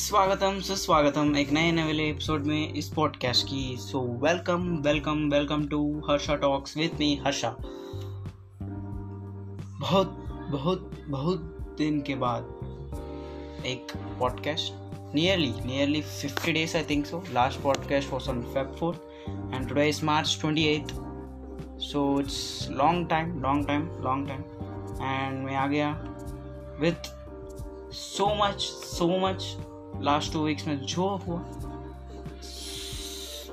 स्वागतम सुस्वागतम एक नए वाले एपिसोड में इस पॉडकास्ट की so welcome welcome welcome to Harsha talks with me Harsha बहुत बहुत बहुत दिन के बाद एक podcast nearly nearly fifty days I think so last podcast was on Feb fourth and today is March twenty eighth so it's long time long time long time and मैं आ गया with so much so much last two weeks में जो हुआ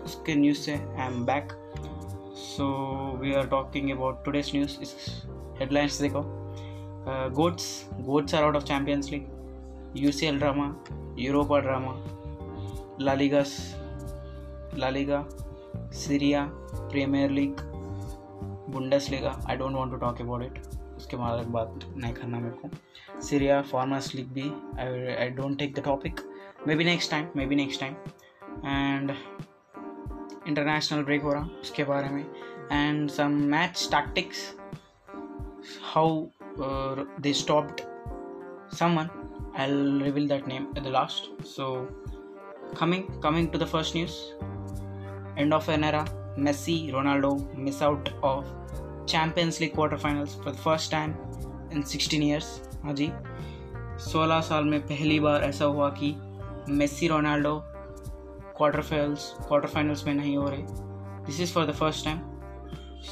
उसके news से I am back so we are talking about today's news इस headlines देखो goats goats are out of Champions League U C L drama Europa drama La Ligas La Liga Serie A Premier League Bundesliga I don't want to talk about it उसके बारे में बात नहीं करना मेरे को सीरिया फार्मर्स लीग भी I I don't take the topic maybe next time maybe next time and international break हो रहा उसके बारे में and some match tactics how they stopped one I reveal that name at the last so coming coming to the first news end of an era Messi Ronaldo miss out of champions league quarterfinals for the first time in 16 years हाँ जी 16 साल में पहली बार ऐसा हुआ कि Messi Ronaldo quarter finals quarter finals में नहीं हो रहे this is for the first time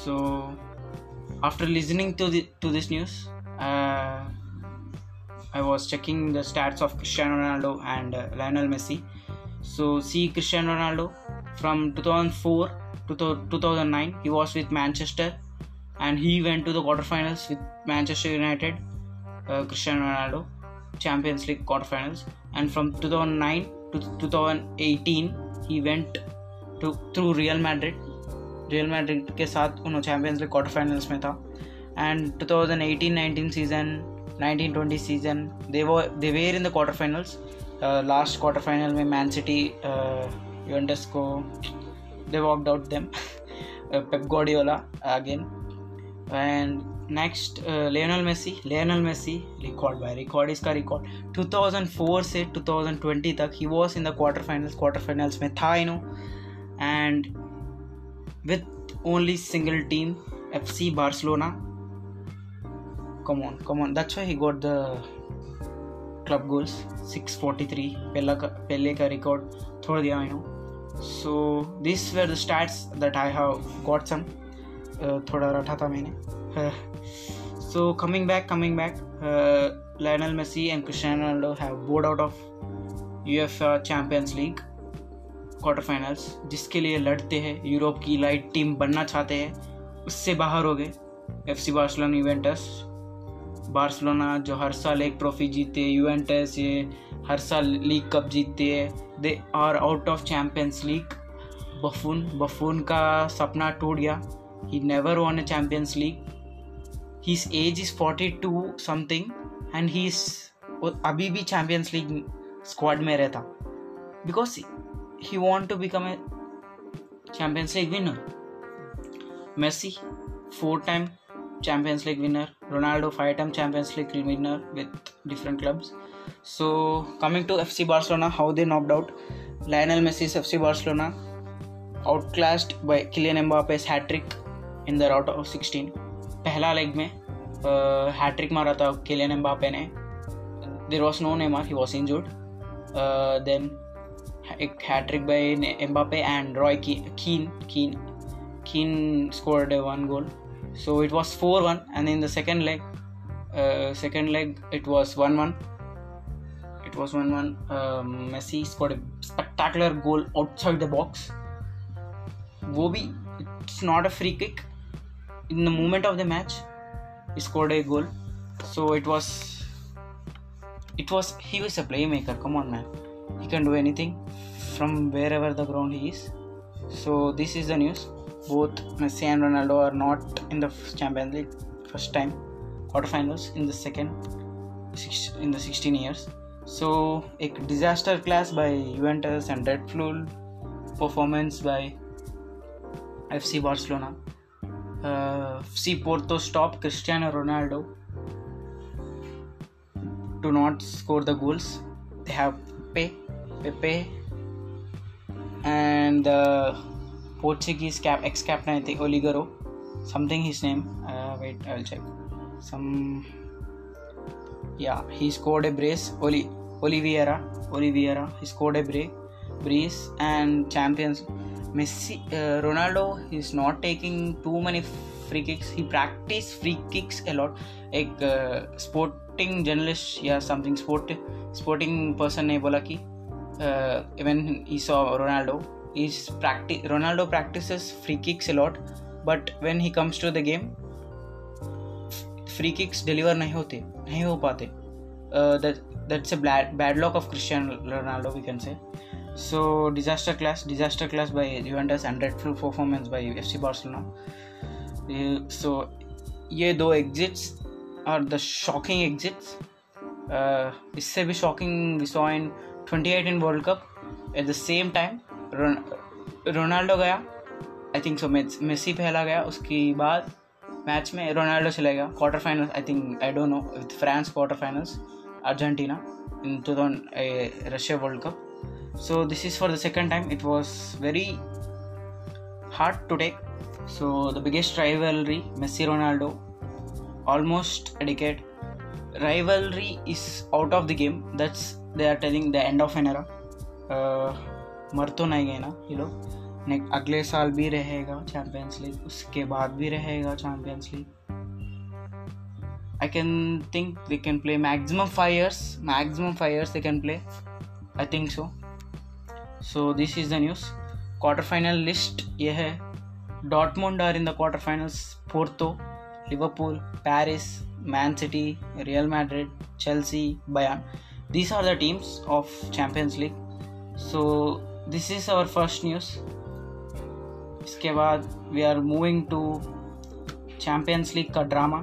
so after listening to to this news I was checking the stats of Cristiano Ronaldo and uh, Lionel Messi. So, see Cristiano Ronaldo from 2004 to 2009, he was with Manchester and he went to the quarterfinals with Manchester United. Uh, Cristiano Ronaldo, Champions League quarterfinals, and from 2009 to 2018 he went to through Real Madrid. Real Madrid के साथ उन्होंने champions League quarter finals में था and 2018-19 season 1920 season दे वो they were in the quarter finals last quarter final में man city Juventus को they walked out them Pep Guardiola again and next Lionel Messi Lionel Messi record by record इसका record 2004 से 2020 तक ही was in the quarter finals quarter finals में था you know and with only single team F C Barcelona come on come on that's why he got the club goals 643 पहला का पहले का record थोड़ा दिया I know so this were the stats that I have got some थोड़ा रटा था मैंने so coming back coming back Lionel Messi and Cristiano Ronaldo have bowed out of U F Champions League quarter finals जिसके लिए लड़ते हैं Europe की light team बनना चाहते हैं उससे बाहर हो गए F C Barcelona Juventus Barcelona जो हर साल एक ट्रॉफी जीतते यूवेंटस ये हर साल लीग कप जीतते हैं they are out of Champions League Buffon Buffon का सपना टूट गया He never won a Champions League his age is forty two something and he अभी भी चैम्पियंस लीग स्क्वाड में रहता because he want to become a Champions League winner Messi four time Champions League winner. Ronaldo five-time Champions League winner with different clubs. So coming to FC Barcelona, how they knocked out Lionel Messi's FC Barcelona, outclassed by Kylian Mbappe's hat trick in the route of sixteen पहला leg में hat trick uh, मारा था Kylian Mbappe ने देर was no Neymar he was injured then एक hat trick by Mbappe and Roy Keane Keane Keane scored one goal so it was four one and in the second leg second leg it was one one it was one one Messi um, messi scored a spectacular goal outside वो भी it's not a free kick in the moment of the match he scored a goal so it was it was he was a playmaker come on man he can do anything from wherever the ground he is so this is the news both messi and ronaldo are not in the champions league first time quarterfinals in the second in the 16 years so a disaster class by juventus and red performance by fc barcelona uh, see Porto stop Cristiano Ronaldo to not score the goals. They have Pepe, Pepe, and the Portuguese cap ex-captain I think Oligaro, something his name. Uh, wait, I'll check. Some yeah, he scored a brace. Oli Oliveira, Oliveira, he scored a brace, brace and champions Messi, uh, Ronaldo is not taking too many free kicks. He practiced free kicks a lot. एक sporting journalist या something sport sporting person ने बोला कि even he saw Ronaldo is practice Ronaldo practices free kicks a lot, but when he comes to the game, free kicks deliver नहीं होते नहीं हो पाते. Uh, that that's a bad bad luck of Cristiano Ronaldo we can say. So disaster class, disaster class by Juventus and dreadful performance by FC Barcelona. Eh, so ये दो exits और the shocking exits इससे भी shocking we saw in 2018 World Cup at the same time Ronaldo गया I think so Messi पहला गया उसके बाद मैच में रोनाल्डो चला गया quarter finals I think I don't know with France quarter finals Argentina in two thousand Russia World Cup so this is for the second time it was very hard to take so the biggest rivalry messi ronaldo almost a decade rivalry is out of the game that's they are telling the end of an era uh, मर तो नहीं गए ना ये लोग अगले साल भी रहेगा चैम्पियंस लीग उसके बाद भी रहेगा Champions League I can think they can play maximum five years. Maximum five years they can play. I think so. So this is the news quarter final list ये है Dortmund are in the quarter finals Porto Liverpool Paris Man City Real Madrid Chelsea Bayern these are the teams of champions League so this is our first news इसके बाद we are moving to Champions league का drama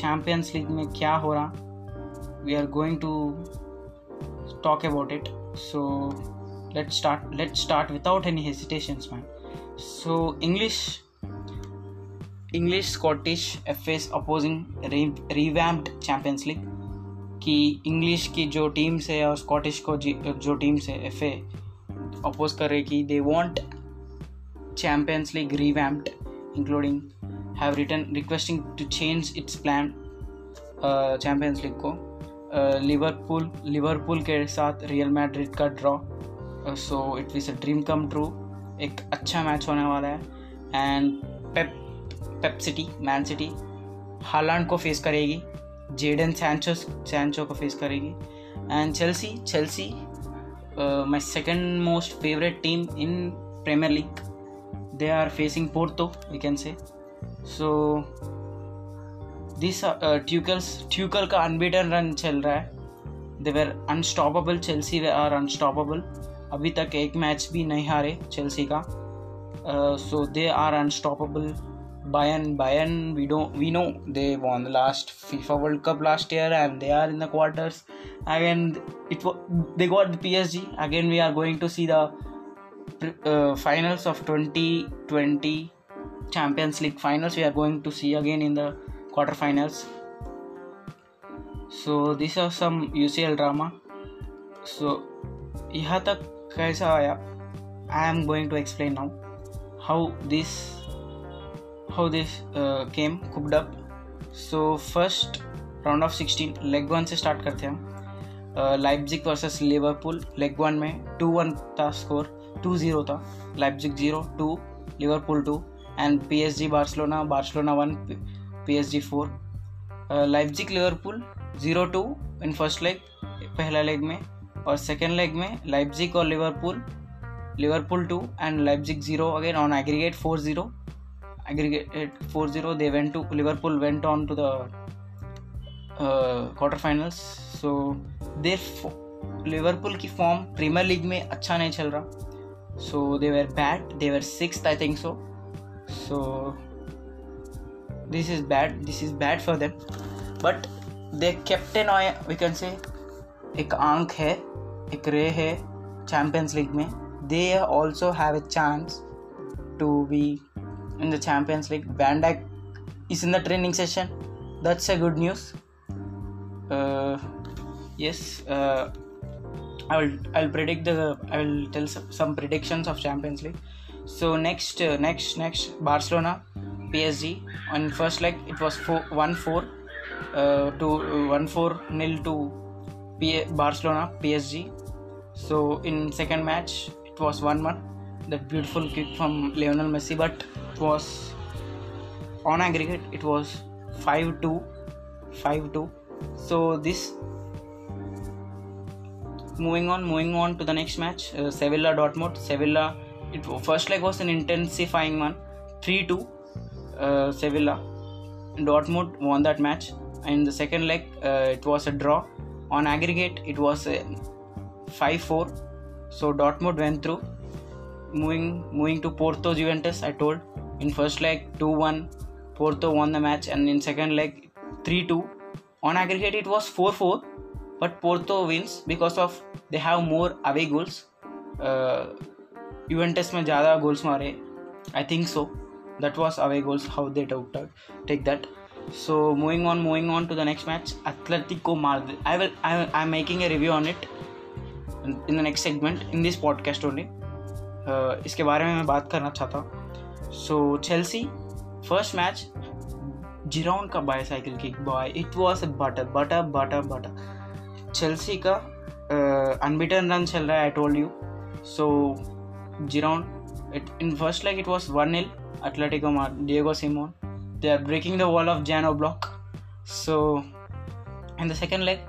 Champions league में क्या हो रहा we are going to talk about it so let's start let's start without any hesitations man so english English Scottish F S opposing revamped Champions League कि English की जो teams है और Scottish को जो टीम्स है एफ ए अपोज कर रही कि they want Champions League revamped including have return requesting to change its plan Champions League को लिवरपूल uh, लिवरपूल के साथ रियल मैड्रिड का draw so it is a dream come true एक अच्छा match होने वाला है and Pep Pep City Man City Haaland को फेस करेगी जेडन सैंचो सैंचो को फेस करेगी and Chelsea Chelsea my second most favourite team in Premier League they are facing Porto we can say so this ट्यूकल्स Tuchel का unbeaten run चल रहा है they were unstoppable Chelsea way are unstoppable अभी तक एक match भी नहीं हारे चेल्सी का so they are unstoppable by Bayern we do we know they won the last FIFA World Cup last year and they are in the quarters again it they got the P S G again we are going to see the finals of twenty twenty Champions League finals we are going to see again in the quarter finals so this are some U C L drama so यहाँ तक कैसा आया I am going to explain now how this how this came cooked up so first round of sixteen leg one से start करते हैं हम Leipzig versus Liverpool leg one में two one था स्कोर टू ज़ीरो था Leipzig zero two Liverpool two and P S G Barcelona Barcelona one P S G four Leipzig Liverpool zero two in first leg पहला leg में और second leg में Leipzig और Liverpool Liverpool two and Leipzig zero again on aggregate four zero aggregate four zero they went to Liverpool went on to the quarter finals so there Liverpool की form premiere league में अच्छा नहीं चल रहा so they were bad they were six I think so so this is bad this is bad for them but they captain I we can say एक आंक है एक रे है चैम्पियंस लीग में they also have a chance to be in the Champions League Van is in the training session session. That's good news yes I will, uh, I'll predict the I will tell some, some predictions of Champions League. So next uh, next next Barcelona, PSG on first leg it was four, one four uh, to uh, one four nil to Barcelona PSG. So in second match it was 1-1. That beautiful kick from Lionel Messi, but it was on aggregate it was 5-2, 5-2. So this moving on, moving on to the next match, uh, Sevilla Dortmund. Sevilla, it first leg was an intensifying one, 3-2, uh, Sevilla. Dortmund won that match. In the second leg, uh, it was a draw, on aggregate it was 5 4 so Dortmund went through moving moving to Porto Juventus I told in first leg 2 1 Porto won the match and in second leg 3 2 on aggregate it was 4 4 but Porto wins because of they have more away goals uh, Juventus में ज़्यादा goals मारे I think so that was away goals how they took take that So moving on, moving on to the next match, Atletico Madrid. I will, I, I'm making a review on it in the next segment in this podcast only. Uh, इसके बारे में मैं बात करना चाहता हूँ so Chelsea first match Giroud का bicycle kick boy it was a butter butter butter butter Chelsea का अनबिटन uh, रन चल रहा है I told you so Giroud it in first like it was one nil Atletico Diego Simeone they are breaking the wall of Jano block. So in the second leg,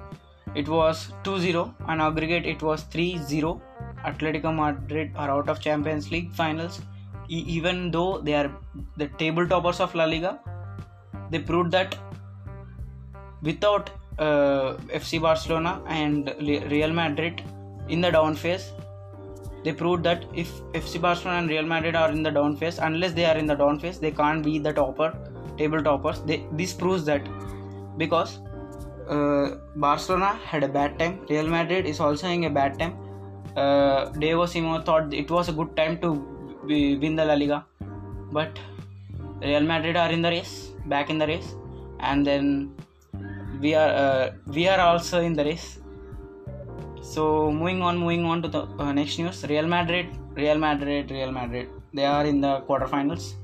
it was 2-0 and aggregate it was 3-0. Atletico Madrid are out of Champions League finals. E- even though they are the table toppers of La Liga, they proved that without uh, FC Barcelona and Real Madrid in the down phase, they proved that if FC Barcelona and Real Madrid are in the down phase, unless they are in the down phase, they can't be the topper table toppers. They, this proves that because uh, Barcelona had a bad time, Real Madrid is also having a bad time. Uh, Diego Simo thought it was a good time to win the La Liga, but Real Madrid are in the race, back in the race, and then we are uh, we are also in the race. So moving on, moving on to the uh, next news. Real Madrid, Real Madrid, Real Madrid. They are in the quarterfinals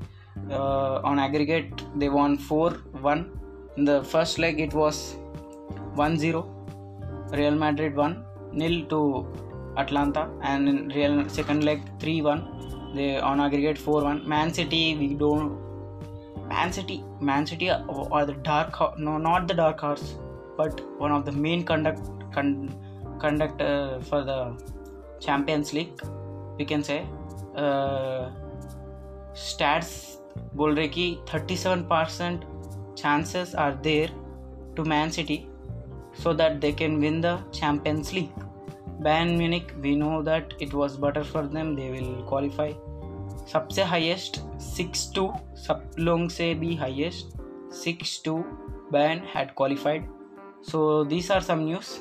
uh, on aggregate they won 4-1 in the first leg it was 1-0 real madrid won nil to atlanta and in real second leg 3-1 they on aggregate 4-1 man city we don't man city man city or the dark no not the dark horse but one of the main conduct con, conduct uh, for the champions league we can say uh, stats बोल रहे कि 37 percent chances are there to Man City so that they can win the Champions League Bayern Munich we know that it was better for them they will qualify सबसे highest six two सब लोग से भी highest six two Bayern had qualified so these are some news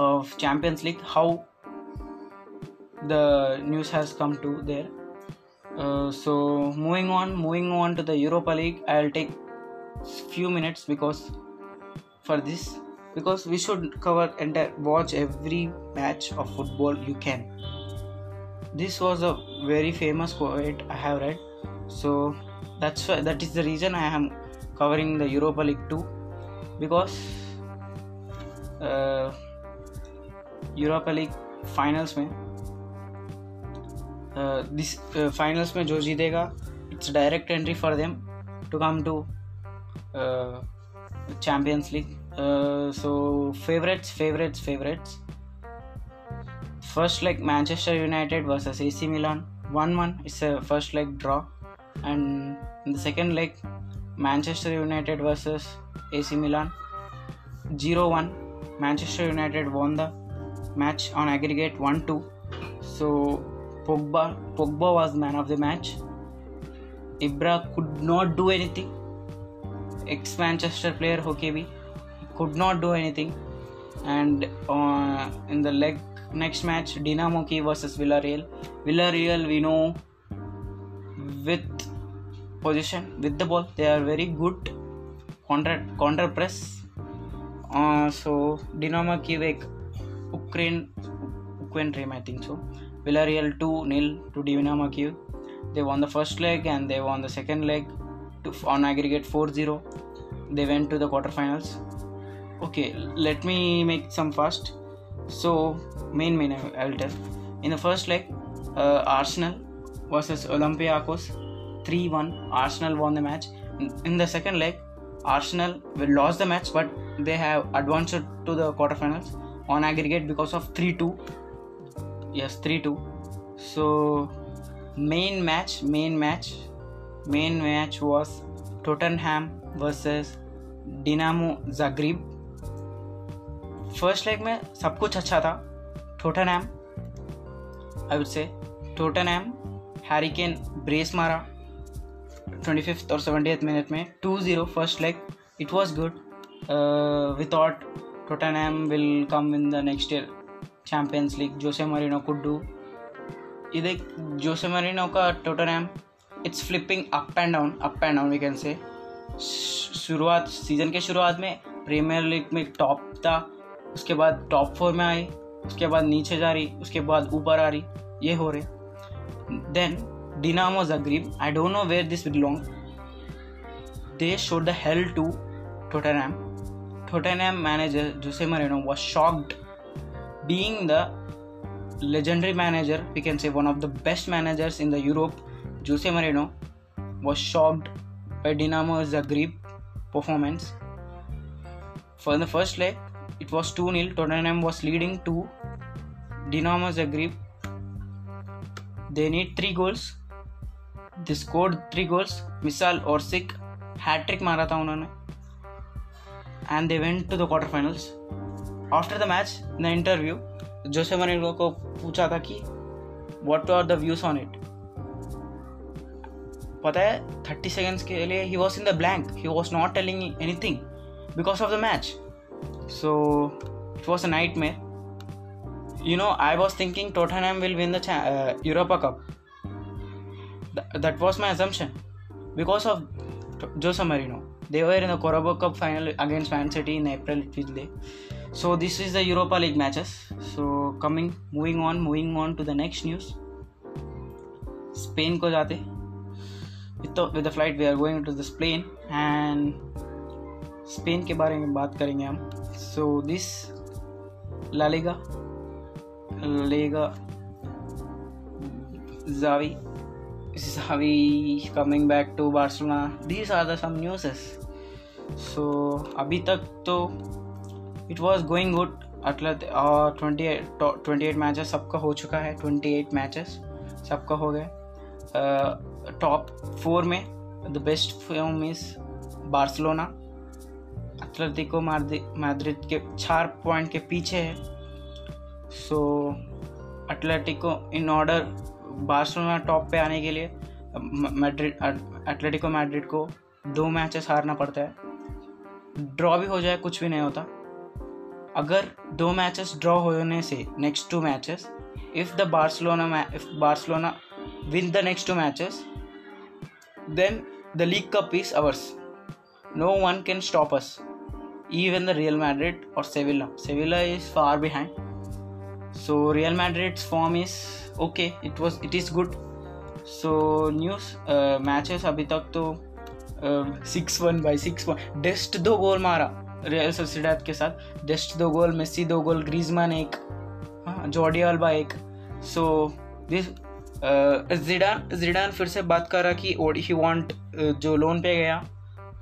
of Champions League how the news has come to there Uh, so moving on, moving on to the Europa League, I'll take few minutes because for this because we should cover and watch every match of football you can. This was a very famous quote I have read, so that's why that is the reason I am covering the Europa League too, because uh, Europa League finals में uh, this uh, finals में जो जीतेगा it's direct entry for them to come to uh, Champions League. Uh, so favorites, favorites, favorites. first leg Manchester United versus AC Milan 1-1 it's a first leg draw and in the second leg Manchester United versus AC Milan 0-1 Manchester United won the match on aggregate 1-2 so Pogba, Pogba was man of the match. Ibra could not do anything. Ex Manchester player Hokebi could not do anything. And uh, in the leg next match, Dinamo Kiev versus Villarreal. Villarreal, we know with position, with the ball, they are very good counter counter press. Uh, so Dinamo Kiev, Ukraine, Ukraine team, I think so. Villarreal 2 0 to Dinamo They won the first leg and they won the second leg to, on aggregate 4 0. They went to the quarterfinals. Okay, let me make some fast. So, main main I will tell. In the first leg, uh, Arsenal versus Olympiacos 3 1. Arsenal won the match. In the second leg, Arsenal lost the match but they have advanced to the quarterfinals on aggregate because of 3 2 yes 3-2 so main match main match main match was Tottenham versus Dinamo Zagreb first leg में सब कुछ अच्छा था Tottenham I would say Totten Tottenham Harry Kane brace मारा twenty fifth और seventy minute में two zero first leg it was good Tottenham will come in the next year Champions League Jose Mourinho could do you like Jose Mourinho का Tottenham it's flipping up and down up and down we can say शुरुआत season के शुरुआत में premier league में top था उसके बाद top four में आई उसके बाद नीचे जा रही उसके बाद ऊपर आ रही ये हो रहे then Dinamo Zagreb I don't know where this belong they showed the hell to Tottenham Tottenham manager Jose Mourinho was shocked being the legendary manager, we can say one of the best managers in the Europe, Jose Mourinho was shocked by Dinamo Zagreb performance. For the first leg, it was 2 0. Tottenham was leading to Dinamo Zagreb. They need three goals. They scored three goals. Misal Orsic hat trick मारा था उन्होंने and they went to the quarterfinals. After the match the interview Jose Mourinho को पूछा था कि what are the views on it पता है thirty seconds के लिए he was in the blank he was not telling anything because of the match so it was a nightmare you know i was thinking tottenham will win the cha- uh, europa cup Th- that was my assumption because of jose marino they were in the carabao cup final against man city in april it so this is the europa league matches so coming moving on moving on to the next news Spain को जाते with the flight we are going to this plane and Spain के बारे में बात करेंगे हम so this La Liga Liga Xavi Xavi coming back to Barcelona these are the some news so अभी तक तो इट वॉज गोइंग गुड और ट्वेंटी ट्वेंटी एट मैचेस सबका हो चुका है ट्वेंटी एट मैचेस सबका हो गया टॉप फोर में the best form is Barcelona Atletico Madrid के चार पॉइंट के पीछे है so Atletico in order Barcelona top पे आने के लिए मैड्रिड एटलेटिको मैड्रिड को दो मैचेस हारना पड़ता है ड्रॉ भी हो जाए कुछ भी नहीं होता अगर दो मैचेस ड्रॉ होने से next two matches if the Barcelona if Barcelona win the next two matches then the league cup is ours no one can stop us even the Real Madrid और Sevilla Sevilla is far behind so Real Madrid's form is okay it was it is good so news matches अभी तक तो six one by six one डेस्ट दो goal मारा real सोसाइडाद के साथ डेस्ट दो goal Messi दो गोल ग्रीजमान एक जॉडी हाँ, अल्बा एक सो दिस जिडान जिडान फिर से बात कर रहा कि ही वांट uh, जो लोन पे गया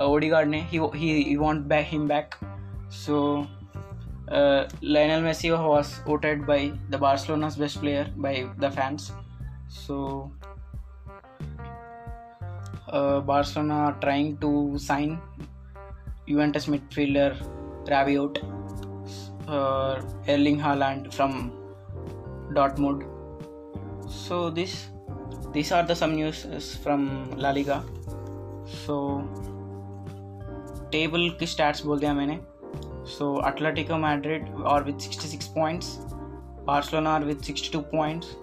ओडी uh, गार्ड ने he he want back him back so Lionel Messi was voted by the बार्सलोनास best player by the fans so Barcelona trying to sign Juventus midfielder Rabiot और Erling Haaland from Dortmund. So so this this are the some news from Liga. So table के stats बोल दिया मैंने so Atletico Madrid और with sixty six points Barcelona और with sixty two points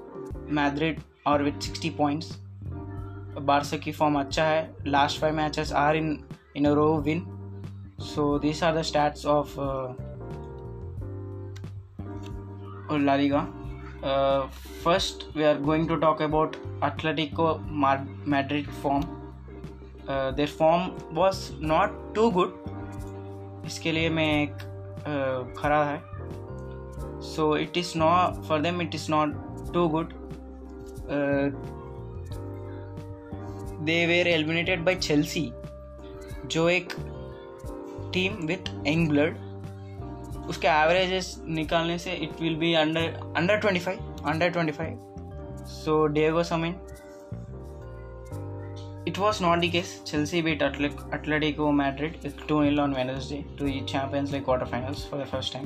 Madrid और with sixty points Barca की form अच्छा है last five matches are in in a row win So these are the stats of uh, La Liga. Uh, first, we are going to talk about Atletico Madrid form. Uh, their form was not too good. इसके लिए मैं एक खरा है so it is not for them it is not too good uh, they were eliminated by chelsea जो एक team with young blood उसके averages निकालने से it will be under under twenty five under twenty five so Diego Simeone It was not the case. Chelsea beat Madrid two nil on on Wednesday to Champions League quarter finals for the first time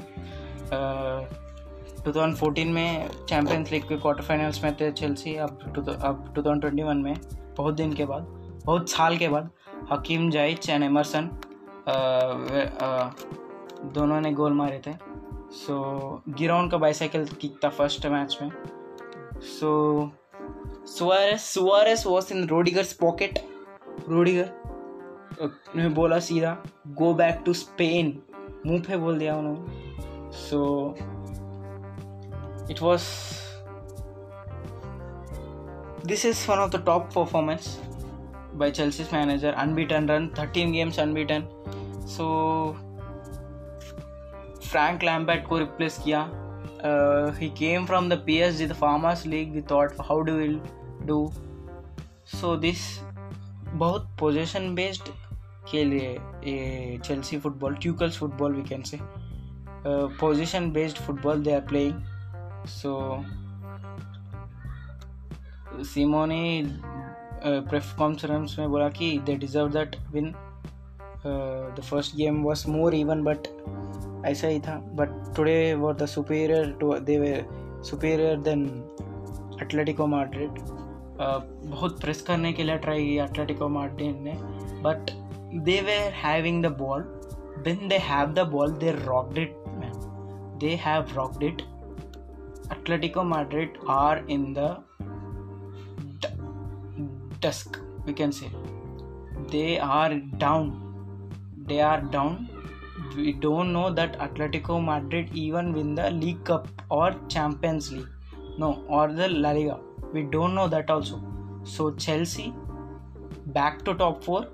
two thousand fourteen में Champions League के quarter finals में थे Chelsea अब अब two thousand twenty one में बहुत दिन के बाद बहुत साल के बाद हकीम जाइच एंड एमरसन दोनों ने गोल मारे थे सो so, गिरोन का बाईसाइकिल किक था फर्स्ट मैच में so Suarez Suarez was in Rudiger's pocket Rudiger ने बोला सीधा गो बैक टू स्पेन मुंह पे बोल दिया उन्होंने so it was this is one of the top performance by Chelsea's manager unbeaten run thirteen games unbeaten so Frank Lampard को replace किया he came from the P S G the farmers league we thought how do will do so this बहुत position based के लिए ये Chelsea football Tuchel's football we can say position based football they are playing so Simeone ने press conference में बोला कि they deserve that win the first game was more even but ऐसा ही था but today were the superior to they were superior then Atletico Madrid बहुत press करने के लिए ट्राई किया एटलेटिको मार्ट्रिड ने but they were having the ball then they have the ball they rocked it man they have rocked it Atletico Madrid are in the dusk we can say they are down they are down. We don't know that Atletico Madrid even win the League Cup or Champions League. No, or the La Liga. We don't know that also. So Chelsea back to top 4.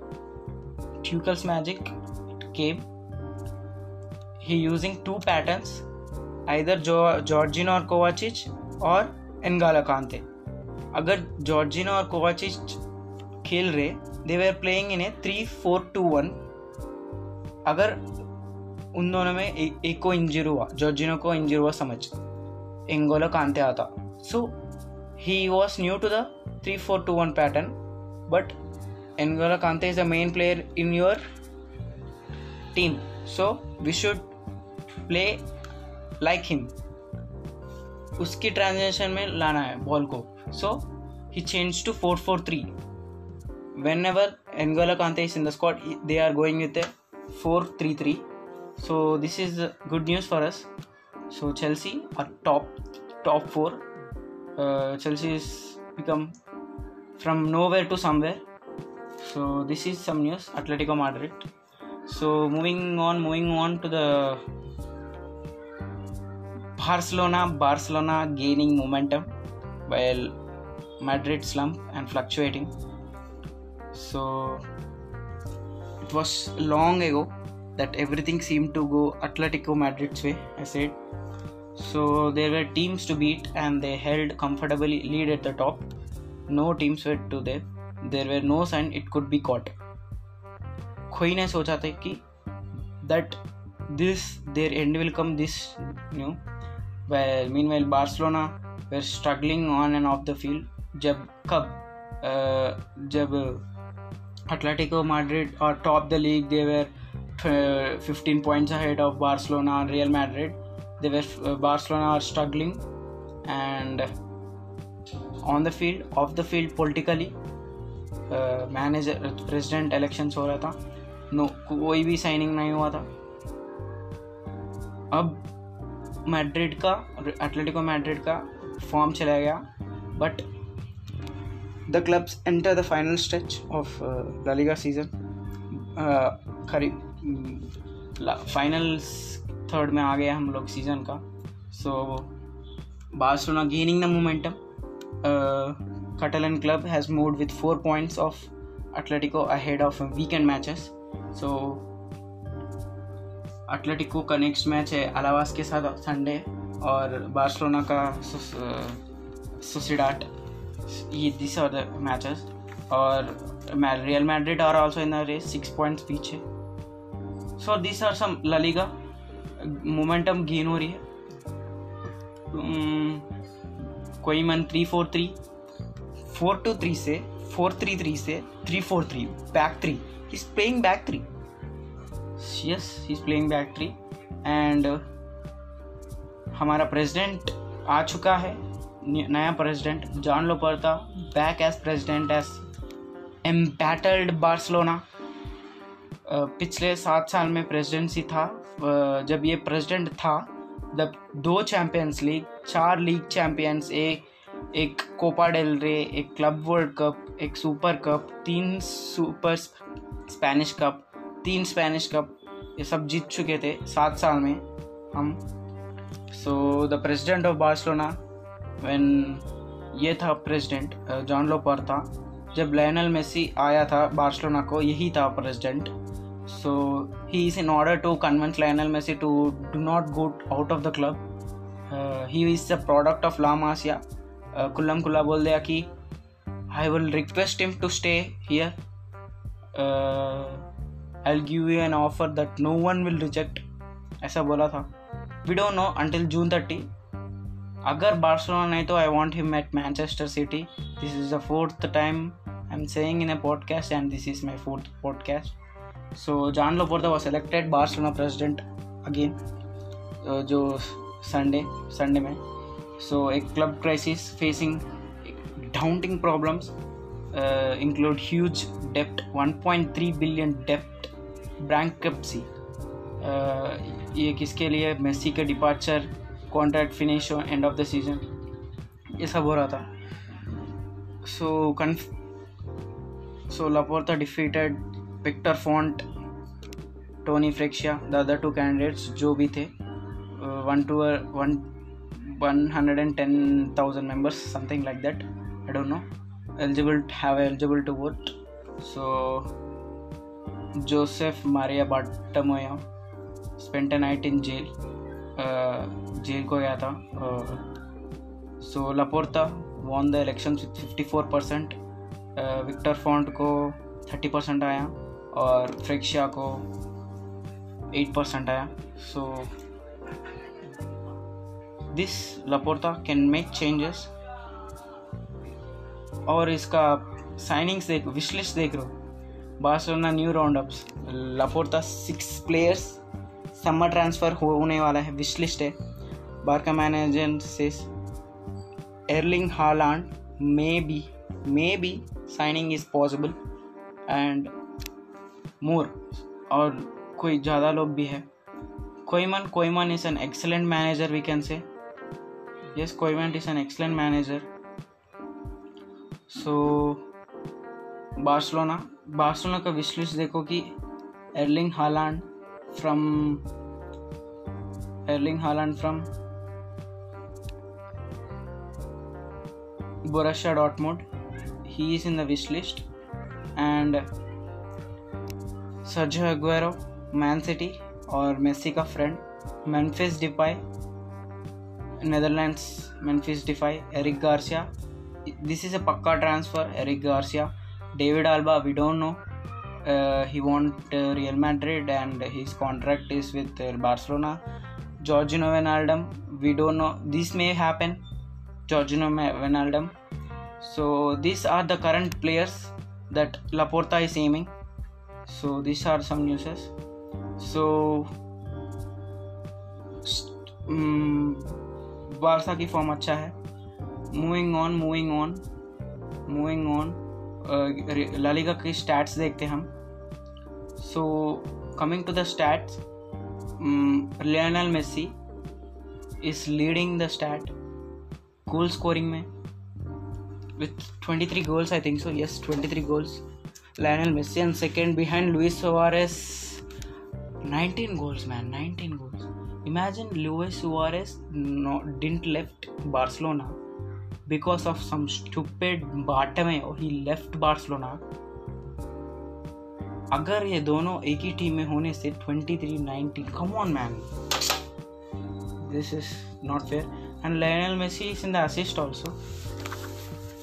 Tuchel's magic came. He using two patterns, either jo- Georgino or Kovacic or N'Golo Kante. थे अगर Jorginho और Kovacic खेल रहे they we are playing in a three four two one अगर उन दोनों में ए, एक को इंजर हुआ जॉर्जिनो को इंजर हुआ समझ एंगोला कांते आता so he was new to the three four two one pattern but N'Golo Kante is a main player in your team so we should play like him उसकी transaction में लाना है ball को so he change to four four three whenever N'Golo Kante is in the squad they are going with 433 so this is good news for us so chelsea are top top 4 uh, chelsea is become from nowhere to somewhere so this is some news atletico madrid so moving on moving on to the barcelona barcelona gaining momentum while madrid slump and fluctuating so it was long ago that everything seemed to go Atletico Madrid's way, I said. So there were teams to beat and they held comfortably lead at the top. No teams were to there. There were no sign it could be caught. कोई ने सोचा था कि that this there and will come this new well meanwhile barcelona were struggling on and off the field जब कब uh, जब Atletico Madrid or top the league. They were uh, 15 points ahead of Barcelona and Real Madrid. They were uh, Barcelona are struggling, and on the field, off the field, politically, uh, manager president elections हो रहा था no कोई भी signing नहीं हुआ था अब Madrid का एटलेटिको मैड्रिड का फॉर्म चला गया but the clubs enter the final stretch of uh, La Liga season. खरीब फाइनल थर्ड में आ गया हम लोग सीजन का so Barcelona gaining the momentum Catalan club has moved with 4 points of Atletico ahead of weekend matches. So Atletico का next match है Alaves के साथ संडे और बार्सलोना का सुसिडाट ये दिस आर द मैचेस और Real Madrid are also in race six points पीछे so this are some La Liga momentum gain हो रही है hmm, Koeman three four three four two three से four three three से three four three back three is playing back three yes is playing back three and हमारा president आ चुका है नया president Joan Laporta back as president as एम्पैटल्ड Barcelona पिछले सात साल में प्रेसिडेंसी था जब ये प्रेसिडेंट था जब दो चैंपियंस लीग चार लीग चैंपियंस एक एक कोपा डेल रे एक क्लब वर्ल्ड कप एक सुपर कप तीन सुपर स्पेनिश कप तीन स्पेनिश कप ये सब जीत चुके थे सात साल में हम so the president of Barcelona when ये था प्रेसिडेंट जॉन लोपर था जब लैनल मेसी आया था बार्सलोना को यही था president so he is in order to convince Lionel Messi to do not go out of the club he is a product of La Masia कुल्लम कुल्ला बोल दिया कि I will request him to stay here I give you an offer that no one will reject ऐसा बोला था we don't know until June thirty अगर Barcelona नहीं तो I want him at Manchester City this is the fourth time I am saying in a podcast and this is my fourth podcast so Joan low पोर्ता was selected Barcelona president again जो Sunday Sunday में so एक club crisis facing daunting problems include huge डेप्ट one point three billion डेप्ट ब्रैंकअपसी ये किसके लिए Messi के departure contract finish हो and off the season ये सब हो रहा था सो कन्फ सो Laporta defeated Victor Font Toni Freixa the other two candidates जो भी थे one two one one hundred and ten thousand members something like that I don't know eligible have eligible to vote so Josep Maria Bartomeu spent a night in jail jail को गया था so Laporta won the election with fifty four percent Victor Font को thirty percent आया और Freixa को eight percent आया so this Laporta can make changes और इसका साइनिंग्स देख विशलिस्ट देख रहे हो Barcelona new roundups Laporta six players summer transfer होने वाला है विशलिस्ट है बार का मैनेजर से Erling Haaland maybe maybe signing is possible and more और कोई ज़्यादा लोग भी है Koeman Koeman is an excellent manager we can say yes Koeman is an excellent manager so Barcelona Barcelona का विश्लेष देखो कि Erling Haaland from Erling Haaland from Borussia Dortmund. He is in the wish list. And Sergio Aguero, Man City or Messi friend. Memphis Depay, Netherlands, Memphis Depay, Eric Garcia. This is a pakka transfer, Eric Garcia. David Alba, we don't know. he want uh, Real Madrid and his contract is with uh, Barcelona. Jorginho Wijnaldum, we don't know. This may happen. Jorginho Wijnaldum. So these are the current players that Laporta is aiming. So these are some news. So um, Barca की form अच्छा है moving on moving on moving on La Liga के stats देखते हैं हम So, coming to the stats, um, Lionel Messi is leading the stat goal scoring में with 23 goals I think so yes 23 goals Lionel Messi and second behind Luis Suarez 19 goals man 19 goals imagine Luis Suarez didn't left Barcelona because of some stupid Bartomeu he left Barcelona अगर ये दोनों एक ही team में होने से 23-19 come on man this is not fair and Lionel Messi is in the assist also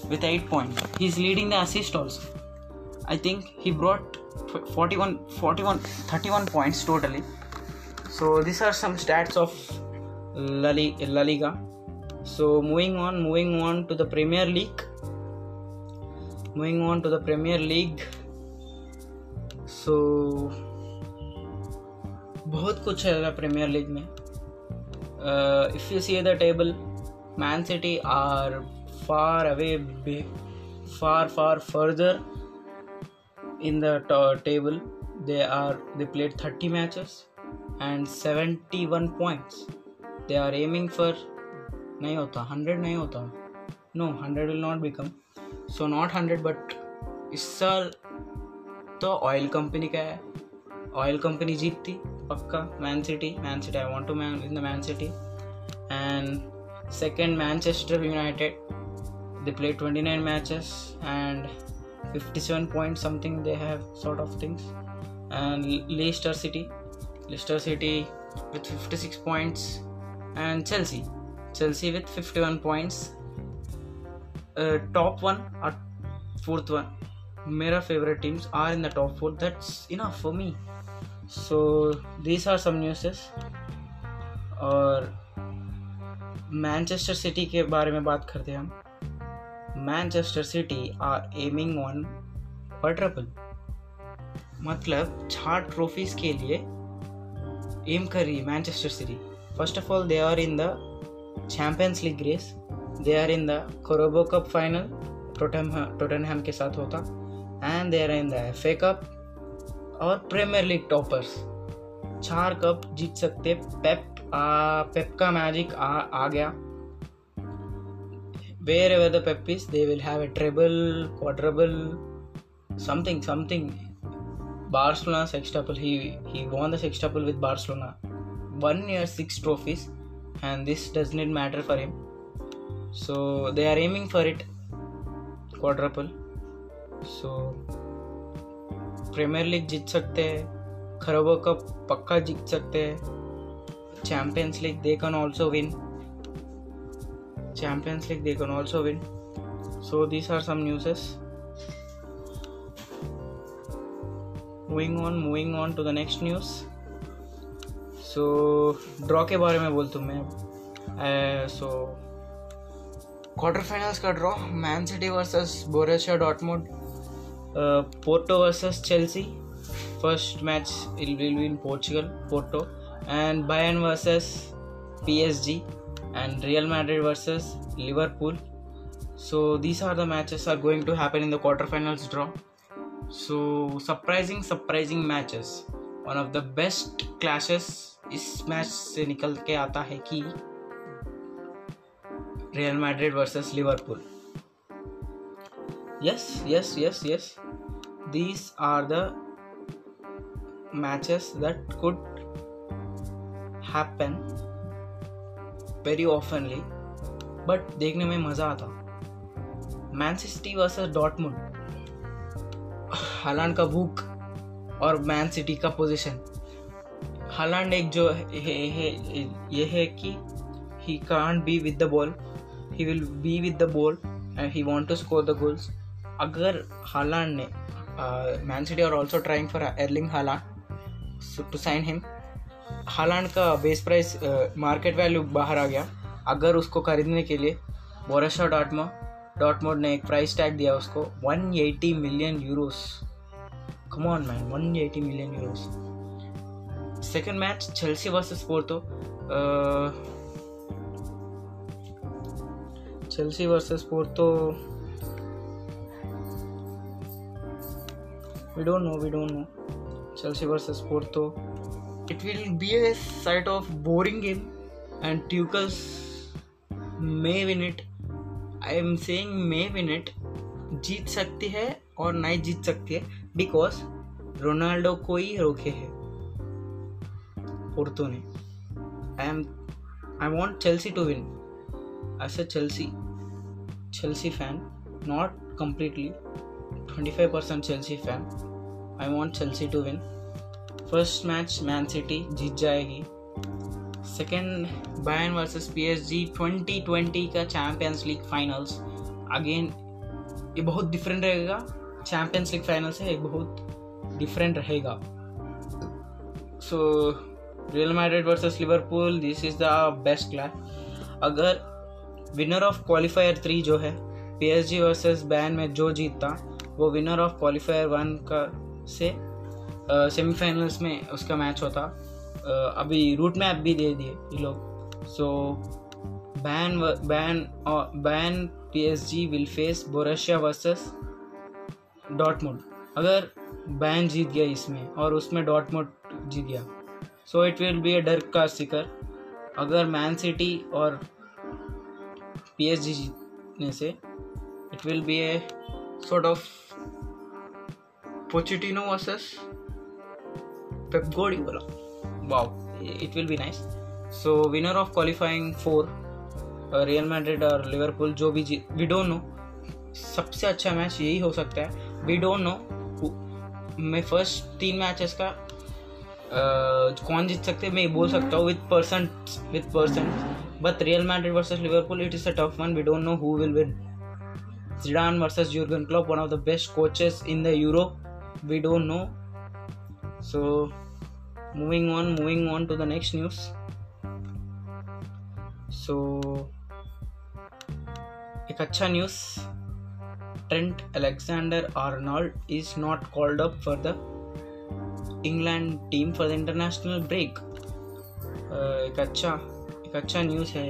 with 8 point he is leading the assist also I think he brought 41 41 31 points totally so this are some stats of Lali La Liga so moving on moving on to the Premier League moving on to the Premier League so so, बहुत कुछ है premiere league में if you see the table Man City are far away far far further in the table they are they played thirty match and seventy one points they are aiming for नहीं होता hundred नहीं होता no hundred will not become so not hundred but इस साल तो oil company का है oil company जीतती पक्का Man City Man City I want to Man in the Man City and second Manchester United they play 29 matches and 57 points something they have sort of things and leicester city leicester city with 56 points and chelsea chelsea with 51 points uh, top one or fourth one Mera favorite teams are in the top four. That's enough for me. So these are some newses. और Manchester City के बारे में बात करते हैं हम Manchester City are aiming on triple मतलब छाट ट्रॉफीज के लिए एम कर रही है Manchester City first of all they are in the Champions League race they are in the Carabao cup final Tottenham के साथ होता and there in the F A cup और प्रीमियर लीग टॉपर्स चार cup जीत सकते Pep आ, Pep का magic आ, आ गया wherever the Pep is they will have a treble quadruple something something Barcelona sextuple he he won the sextuple with Barcelona one year six trophies and this does not matter for him so they are aiming for it quadruple so Premier League जीत सकते हैं Carabao cup पक्का जीत सकते हैं Champions League they can also win Champions League they can also win so these are some newses moving on moving on to the next news so draw के बारे में बोलता हूँ मैं सो क्वार्टर फाइनल्स का draw Man City versus Borussia Dortmund Uh, Porto versus Chelsea. First match it will be in Portugal, Porto, and Bayern versus PSG, and Real Madrid versus Liverpool. So these are the matches are going to happen in the quarterfinals draw. So surprising, surprising matches. One of the best clashes इस match से निकल के आता है कि Real Madrid versus Liverpool yes yes yes yes these are the matches that could happen very oftenly but देखने में मज़ा आता Man City versus Dortmund Haaland का भूख और मैन सिटी का पोजीशन हालांड एक जो है, है ये है कि he can't be with the ball he will be with the ball and he want to score the goals अगर हालान ने Man City are also trying for Erling Haaland to sign him Haaland का base price market value बाहर आ गया अगर उसको खरीदने के लिए डॉट मो डॉट मोड ने एक प्राइस टैग दिया उसको one eighty million euros come on man eighty million euros second match Chelsea versus Porto Chelsea versus Porto we don't know we don't know chelsea versus porto it will be a sort of boring game and tuchel may win it I am saying may win it जीत सकती है और नहीं जीत सकती है because Ronaldo को ही रोके है पोर्तो ने I am I want Chelsea to win as a Chelsea Chelsea fan not completely 25% Chelsea fan. I want Chelsea to win. First match Man City जीत जाएगी सेकेंड बायन वर्सेस पीएसजी 2020 का Champions league finals again ये बहुत different रहेगा champions League final से बहुत different रहेगा so Real Madrid versus Liverpool this is the best class अगर विनर ऑफ क्वालिफायर थ्री जो है पीएसजी वर्सेस बैन में जो जीतता वो विनर ऑफ क्वालिफायर वन का से सेमीफाइनल्स में उसका मैच होता आ, अभी रूट मैप भी दे दिए ये लोग so Bayern Bayern Bayern P G will face Borussia versus Dortmund अगर बैन जीत गया इसमें और उसमें डॉटमुड जीत गया so it will be a Der Klassiker अगर मैन सिटी और पी जी जीतने से it will be a sort of Pochettino versus Pep Guardiola. Wow, it will be nice. So winner of qualifying four, Real Madrid और Liverpool जो भी we don't know सबसे अच्छा मैच यही हो सकता है वी डोंट नो मैं फर्स्ट तीन मैचेस का uh, कौन जीत सकते मैं बोल सकता हूँ with percent with percent but Real Madrid versus Liverpool it is a tough one we don't know who will win Zidane versus Jurgen Klopp, one of the best coaches in the Europe we don't know so moving on moving on to the next news so so, एक अच्छा news Trent Alexander Arnold is not called up for the England team for the international break एक अच्छा एक अच्छा news है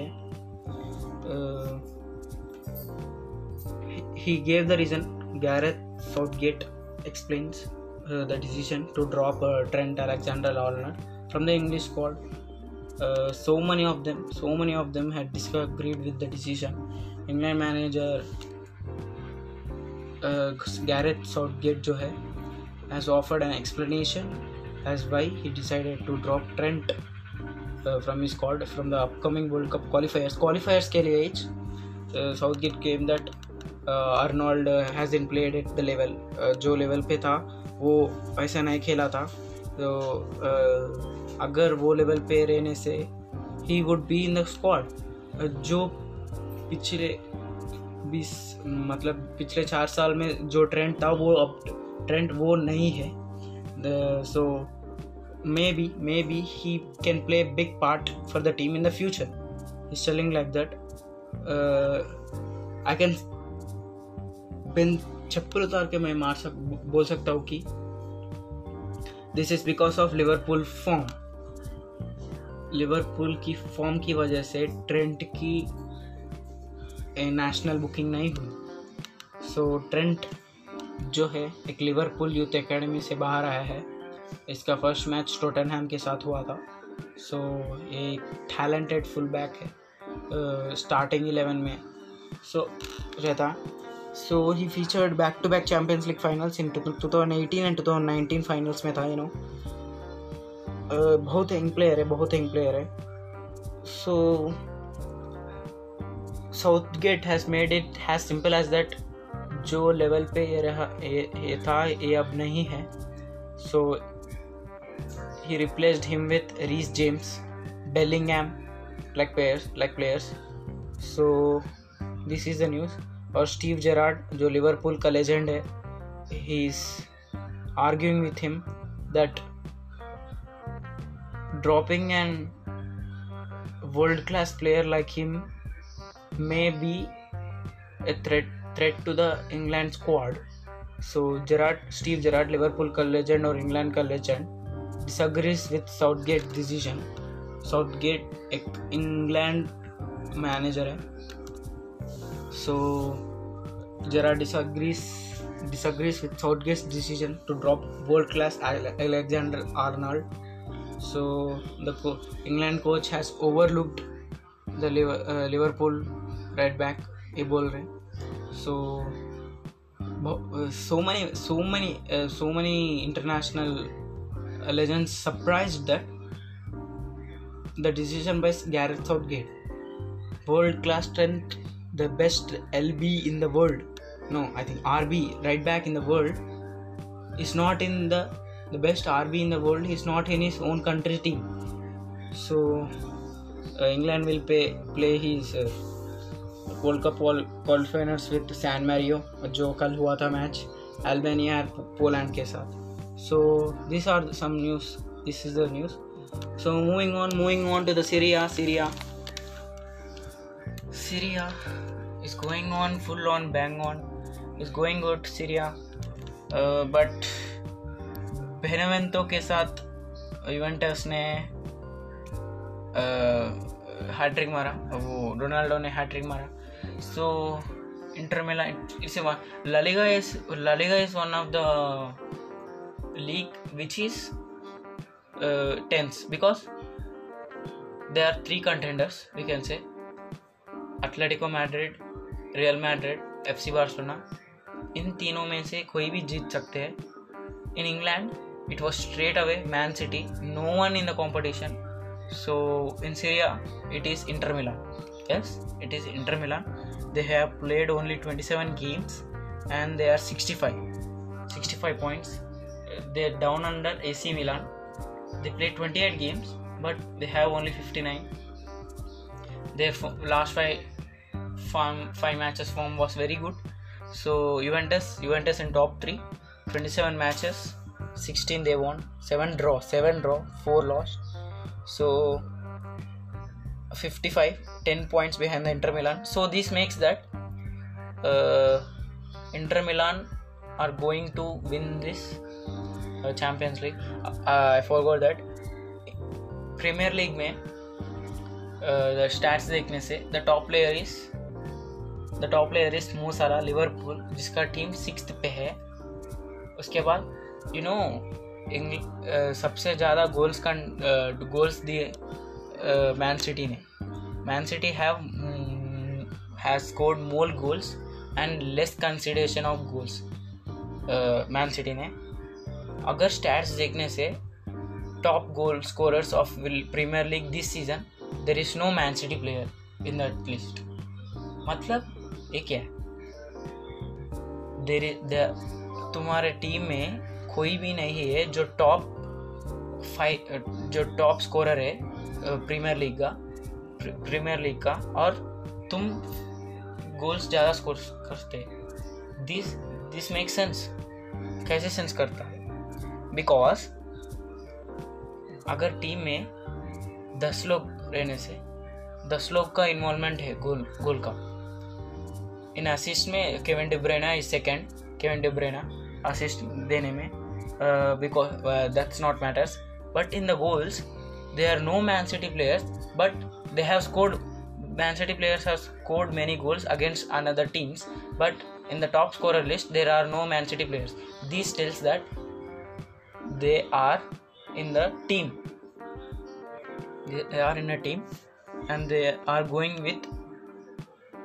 he gave the reason Gareth Southgate explains uh, the decision to drop uh, Trent Alexander-Arnold from the English squad. Uh, so many of them, so many of them had disagreed with the decision. England manager uh, Gareth Southgate जो है has offered an explanation as why he decided to drop Trent uh, from his squad from the upcoming World Cup qualifiers. Qualifiers के लिए uh, Southgate came that Arnold has in played at the level जो level पे था वो ऐसा नहीं खेला था तो uh, अगर वो लेवल पे रहने से ही would be in the squad जो पिछले बीस मतलब पिछले चार साल में जो ट्रेंड था वो अब ट्रेंड वो नहीं है so maybe maybe he can play big part for the team in the future is चलिंग like that I can बिन छप्पर उतार के मैं मार सक बोल सकता हूँ कि this is because of Liverpool form Liverpool की फॉर्म की वजह से ट्रेंट की नेशनल बुकिंग नहीं हुई सो so, ट्रेंट जो है एक लिवरपूल यूथ एकेडमी से बाहर आया है इसका फर्स्ट मैच टोटनहैम के साथ हुआ था सो so, ये टैलेंटेड फुल बैक है स्टार्टिंग इलेवन में सो so, रहता so he featured back to back Champions League finals in two thousand eighteen and two thousand nineteen finals में था यू नो uh, बहुत यंग प्लेयर है बहुत young player है so Southgate has made it has simple as that जो level पे ये रहा ये, था ये अब नहीं है so he replaced him with Reece James Bellingham, like players like players so this is the news और स्टीव जेराड जो लिवरपूल का लेजेंड है he is arguing with him that dropping and world class player like him may be a threat threat to the England squad so Gerrard Steve Gerrard Liverpool का legend और England का legend disagrees with Southgate decision Southgate एक England manager है So Gerard disagrees disagrees with Southgate's decision to drop world-class Alexander Arnold. So the co- England coach has overlooked the uh, Liverpool right back Ebolre. So uh, so many so many uh, so many international legends surprised that the decision by Gareth Southgate world class strength the best LB in the world. No, I think RB, right back in the world, is not in the the best RB in the world. He's not in his own country team. So uh, England will pay, play his uh, world cup qualifiers with San Marino जो कल हुआ था match Albania और Poland के साथ so this are some news this is the news so moving on moving on to the Serie A Serie A Syria is going on full on bang on is going good Syria uh, but Benevento के साथ Juventus ने hat trick uh, मारा वो Ronaldo ने hat trick मारा so Inter Milan it's La Liga is La Liga is one of the league which is tense because they are three contenders we can say Atletico Madrid Real Madrid F C Barcelona इन तीनों में से कोई भी जीत सकते हैं in England it was straight away Man City no one in the competition so in Serie it is Inter Milan yes it is Inter Inter Milan they have played only twenty seven games and they are sixty five sixty five points they down under A C Milan they play twenty eight games but they have only fifty nine their f- last five form, five matches form was very good. So Juventus, Juventus in top three, 27 matches, 16 they won, seven draw, seven draw, four lost. So 55, 10 points behind the Inter Milan. So this makes that uh, Inter Milan are going to win this uh, Champions League. Uh, I forgot that Premier League may. The uh, stats देखने से the top player is the top player is Mo Salah Liverpool जिसका team six पे है उसके बाद you know uh, सबसे ज़्यादा goals का गोल्स uh, दिए मैन सिटी ने Man City have has scored more goals and less consideration of goals Man City ने अगर स्टैट्स देखने से top goal scorers of Premier League this season there is no Man City player in that list मतलब ये क्या है देर तुम्हारे team में कोई भी नहीं है जो टॉप फाइव जो टॉप स्कोरर है प्रीमियर लीग का प्रीमियर लीग का और तुम गोल्स ज़्यादा स्कोर करते दिस दिस मेक सेंस कैसे सेंस करता बिकॉज अगर टीम में दस लोग रहने से दस लोग का इन्वॉल्वमेंट है गोल गोल का इन असिस्ट में Kevin De Bruyne is second Kevin De Bruyne assist देने में because that's not matters but in the goals they are no Man City players but they have scored Man City players have scored many goals against another teams but in the top score list there are no Man City players this tells that they are in the team they are in a team and they are going with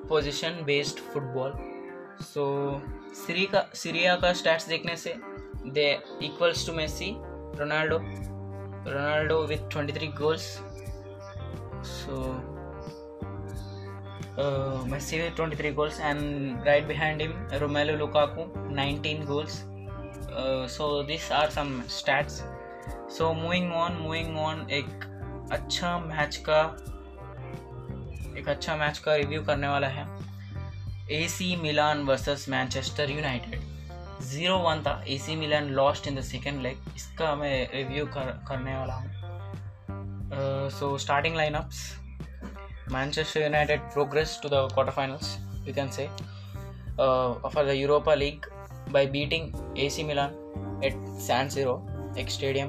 position based football so Syria ka stats dekhne they equals to Messi Ronaldo Ronaldo with 23 goals so uh, Messi with 23 goals and right behind him Romelu Lukaku 19 goals uh, so these are some stats so moving on moving on अच्छा match का एक अच्छा match का review करने वाला है AC Milan versus Manchester United zero one था AC Milan lost in the second leg इसका मैं रिव्यू कर, करने वाला हूँ so starting lineups Manchester United progress to the quarter finals you can say for the Europa League by beating AC Milan at San Siro, एक stadium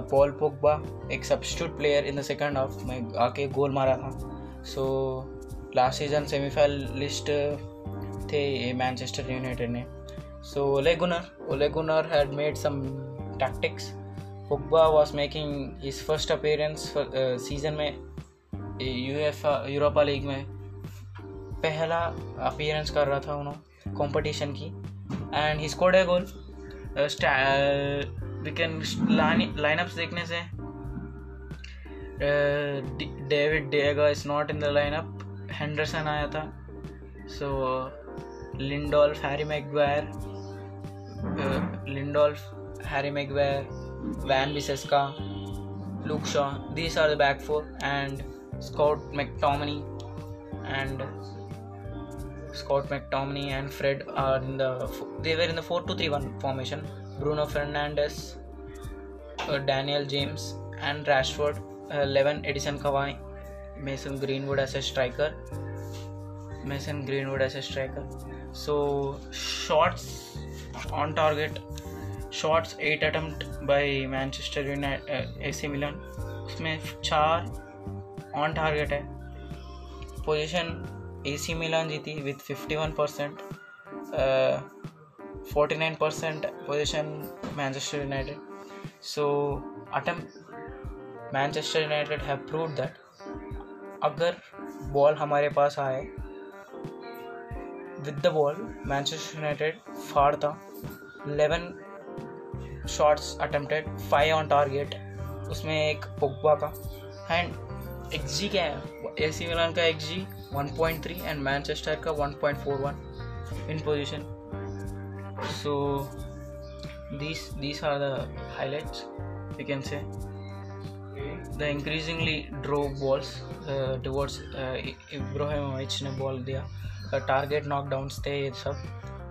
Paul Pogba एक substitute player in the second half में आके goal मारा था so last season semifinalist थे ये Manchester United ने so Ole Gunnar Ole Gunnar had made some tactics Pogba was making his first appearance season में UEFA Europa League में पहला अपीयरेंस कर रहा था उन्होंने कॉम्पटिशन की and he scored a goal we can lineup देखने से David de Gea is not in the lineup Henderson आया था so Lindelof Harry Maguire Lindelof Harry Maguire Wan Bissaka Luke Shaw these are the back four and Scott McTominay and Scott McTominay and Fred are in the देवेर in the four two three one formation Bruno Fernandes, uh, Daniel James, and Rashford. Uh, 11 Edison Cavani, Mason Greenwood as a striker. Mason Greenwood as a striker. So shots on target, shots 8 attempt by Manchester United, AC Milan. उसमें चार on target है position AC Milan जीती with 51 percent forty nine percent possession Manchester United so attempt Manchester United have prove that अगर ball हमारे पास आए with the ball Manchester United फाड़ता 11 shots attempted five on target उसमें एक Pogba का and एक G क्या है ए सी मिलान का एक जी थ्री एंड मैनचेस्टर का one point four one in possession so these these are the highlights you can say the increasingly drove balls uh, towards uh, Ibrahimovic in ने ball दिया target knockdowns थे stay itself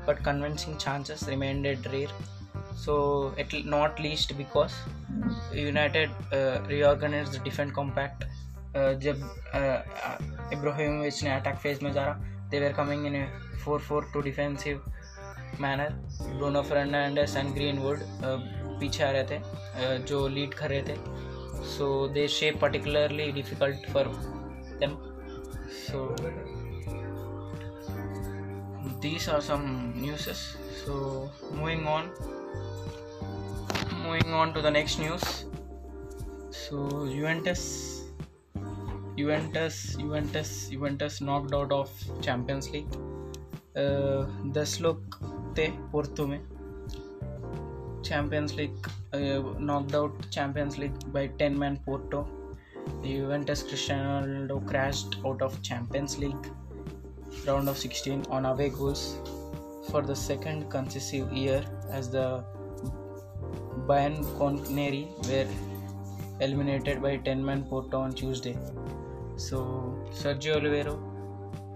but convincing chances remained rare so at not least because united uh, reorganized the defense compact uh, जब Ibrahimovic ने attack phase में जा they were coming in a 4-4 two defensive man है Bruno Fernandes and would पीछे आ रहे थे जो lead कर रहे थे so they shape particularly difficult for them so these are some newses so moving on moving on to the next news so Juventus Juventus, Juventus, Juventus knocked out of Champions League. Uh, this Porto mein Champions League uh, knocked out Champions League by 10-man Porto. The Juventus Cristiano Ronaldo crashed out of Champions League round of 16 on away goals for the second consecutive year, as the Bayern Contoneri were eliminated by 10-man Porto on Tuesday. So Sergio Oliveira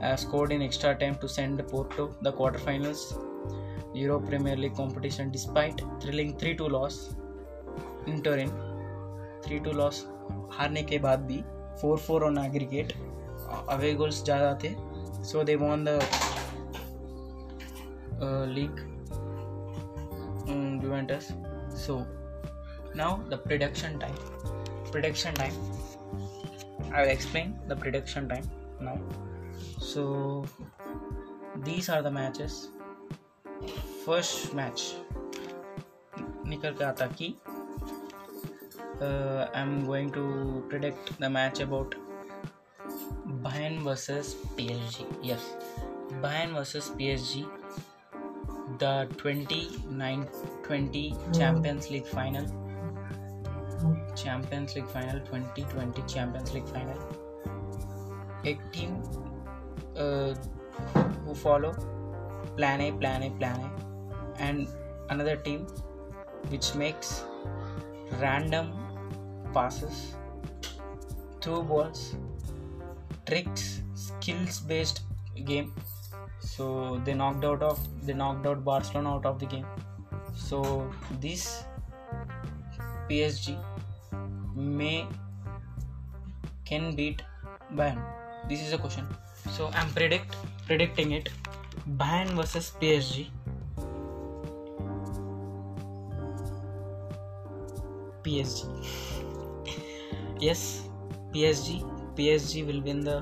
uh, scored in extra time to send Porto the quarterfinals Euro Premier League competition despite thrilling 3-2 loss in Turin 3-2 loss हारने के बाद भी 4-4 on aggregate away goals ज़्यादा थे so they won the league Juventus. So now the prediction time. Prediction time. I will explain the prediction time now. So these are the matches first match निकल के आता कि I am going to predict the match about Bayern versus P S G yes Bayern versus P S G the twenty nine twenty Champions League final Champions League final twenty twenty Champions League final एक team follow plan A, plan A, plan A, and another team which makes random passes, through balls, tricks, skills based game. So they knocked out of they knocked out Barcelona out of the game. So this PSG may can beat Bayern. This is a question. So I'm predict predicting it. Bayern versus PSG PSG yes PSG PSG will win the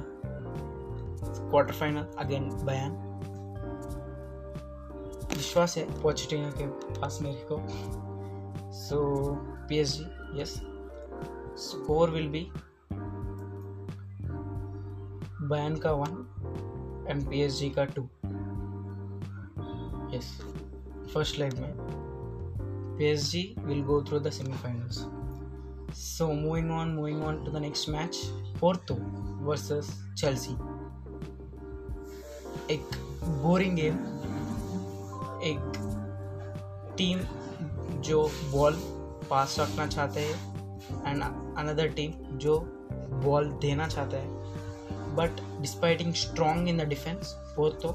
quarter final again Bayern विश्वास है positive के पास मेरे को so PSG yes score will be Bayern का one and P S G का two yes first leg mein PSG will go through the semi-finals so moving on moving on to the next match Porto versus Chelsea एक boring game एक team जो ball पास रखना चाहते हैं and another team जो ball देना चाहता है but despiting strong in the defence वो तो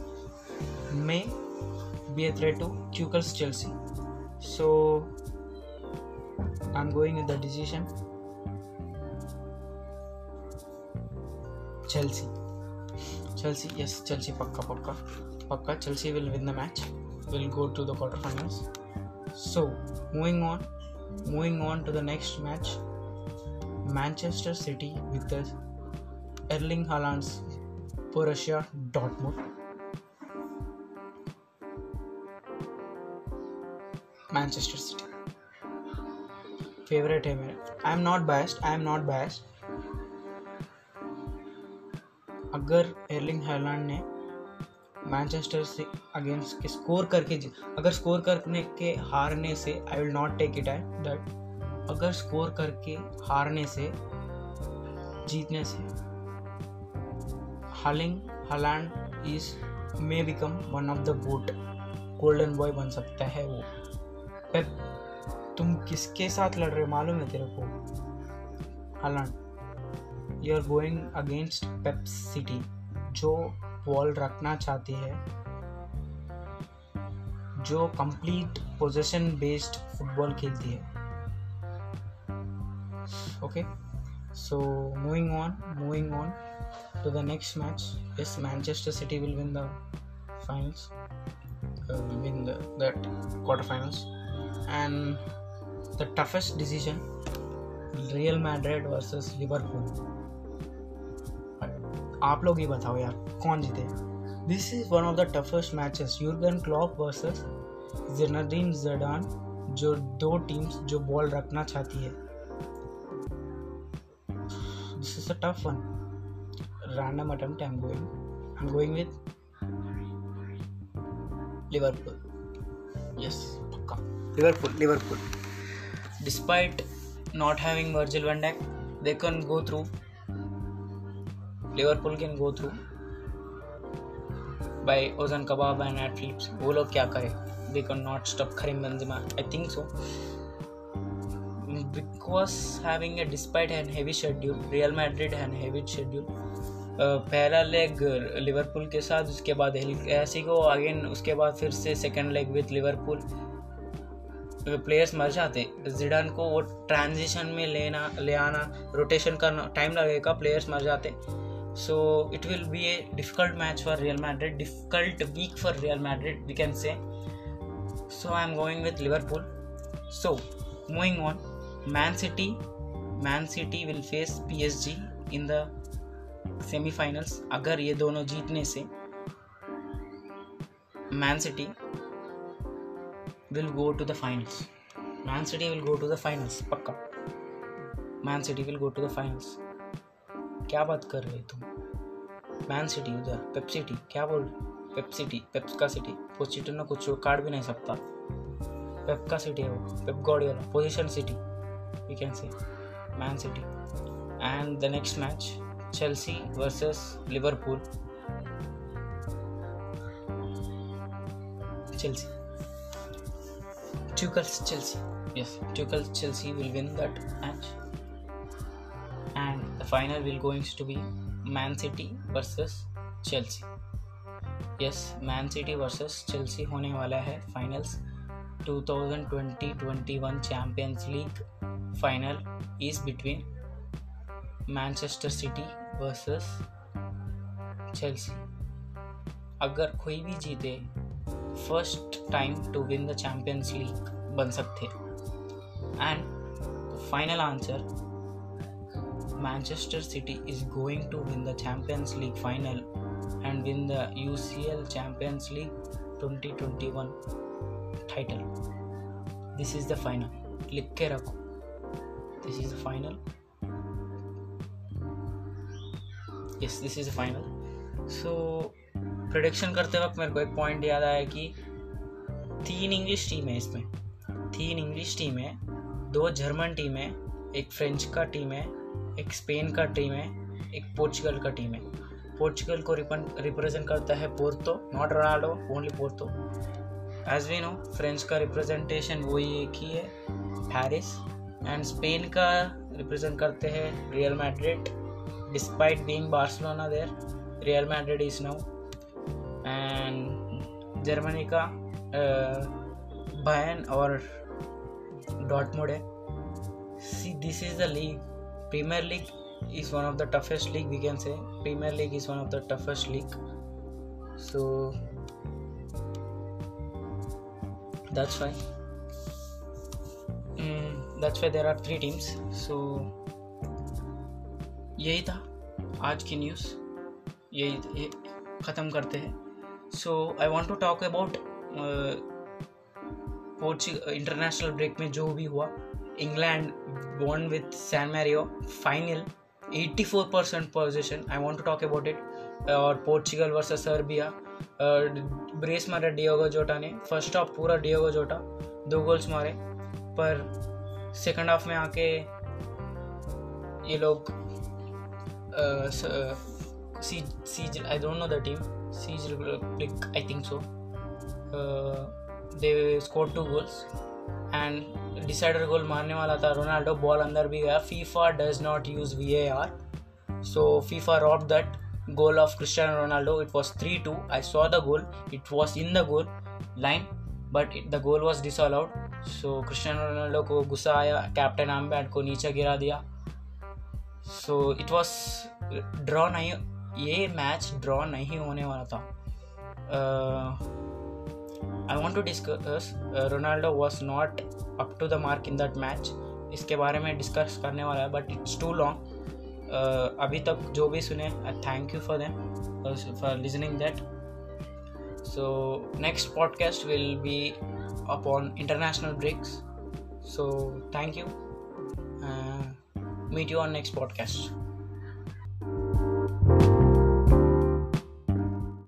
में be a threat to Tuchel's Chelsea. So I'm going with the decision Chelsea. Chelsea, yes, Chelsea, pakka, pakka, pakka. Chelsea will win the match. Will go to the quarterfinals. So moving on, moving on to the next match, Manchester City with the Erling Haaland's Borussia Dortmund Manchester City favourite है मेरा I am not best I am not best अगर Erling Haaland ने Manchester से against के score करके अगर score करने के हारने से I will not take it at that अगर स्कोर करके हारने से जीतने से Erling Haaland is may become one of the boat golden boy बन सकता है वो पर तुम किसके साथ लड़ रहे हो मालूम है तेरे को Haaland you are going against Pep City जो वॉल रखना चाहती है जो कंप्लीट पोजीशन बेस्ड फुटबॉल खेलती है okay so moving on moving on to the next match is Manchester City will win the finals win that quarter finals and the toughest decision Real Madrid versus Liverpool आप लोग ये बताओ यार कौन जीते this is one of the toughest matches Jurgen Klopp versus Zinedine Zidane जो दो teams जो बॉल रखना चाहती है this is a tough one random attempt I am going I am going with Liverpool yes Liverpool, Liverpool. Despite not having Virgil van Dijk, they can go through. Liverpool can go through by Ozan Kabak and athletes वो लोग क्या करें they can not stop Karim Benzema I think so because having a despite an heavy schedule Real Madrid and heavy schedule पहला leg Liverpool के साथ उसके बाद को अगेन उसके बाद फिर से second leg with Liverpool players मर जाते जिडन को वो ट्रांजिशन में लेना ले आना रोटेशन करना टाइम लगेगा प्लेयर्स मर जाते so it will be a difficult match for Real Madrid difficult week for Real Madrid we can say so I am going with Liverpool so moving on Man City Man City will face P S G in the semifinals अगर ये दोनों जीतने से Man City will go to the finals. Man City will go to the finals. पक्का. Man City will go to the finals. क्या बात कर रहे तुम मैन सिटी उधर पेप्सिटी क्या बोल पेप्सिटी पेप्सका सिटी पोचिटनो कुछ काट भी नहीं सकता पेपका सिटी है वो Pep Guardiola possession City we can say Man City and the next match Chelsea versus Liverpool Chelsea Tuchel's Chelsea. Yes, Tuchel's Chelsea will win that match, and the final will going to be Man City versus Chelsea. Yes, Man City versus Chelsea होने वाला है finals 2020-21 Champions League final is between Manchester City versus Chelsea अगर कोई भी जीते First time to win the Champions League, बन सकते हैं and final Manchester City is going to win the Champions League final and win the UCL Champions League 2021 title. This is the final. लिख के रखो this is the final yes this is the final so prediction करते वक्त मेरे को एक point याद आया कि तीन इंग्लिश टीम है इसमें तीन इंग्लिश टीम है दो जर्मन टीम है एक फ्रेंच का टीम है एक स्पेन का टीम है एक पोर्चुगल का टीम है पोर्चुगल को रिप्रेजेंट करता है Porto not Ronaldo only Porto as we know French का रिप्रेजेंटेशन वही एक ही है पेरिस एंड स्पेन का रिप्रेजेंट करते हैं Real Madrid despite being Barcelona there Real Madrid is now and Germany का बायन और डॉटमोड है see this is the league Premier League is one of the toughest league we can say Premier League is one of the toughest league so that's why that's why there are three teams so यही था आज की news यही ख़त्म करते हैं so I want to talk about international break में जो भी हुआ England won with San Marino final 84 percent possession I want to talk about it और पोर्चुगल वर्सेस सर्बिया ब्रेस मारा डियोगो जोटा ने फर्स्ट हाफ पूरा डियोगो जोटा दो goals मारे पर सेकंड हाफ में आके ये लोग I don't know the team Siege Republic, I think so. They score two goals and decider goal मारने वाला था रोनाल्डो बॉल अंदर भी गया FIFA does not use V A R so FIFA robbed that goal of Cristiano Ronaldo. It was 3 2. I saw the goal, it was in the goal line, but it, the goal was disallowed. So Cristiano Ronaldo को गुस्सा आया captain armband को नीचे गिरा दिया so it was draw नहीं ये match draw नहीं होने वाला था I want to discuss Ronaldo was not up to the mark in that match इसके बारे में डिस्कस करने वाला है बट इट्स टू लॉन्ग अभी तक जो भी सुने I thank you for them for listening that so next podcast will be upon international breaks so thank you meet you on next podcast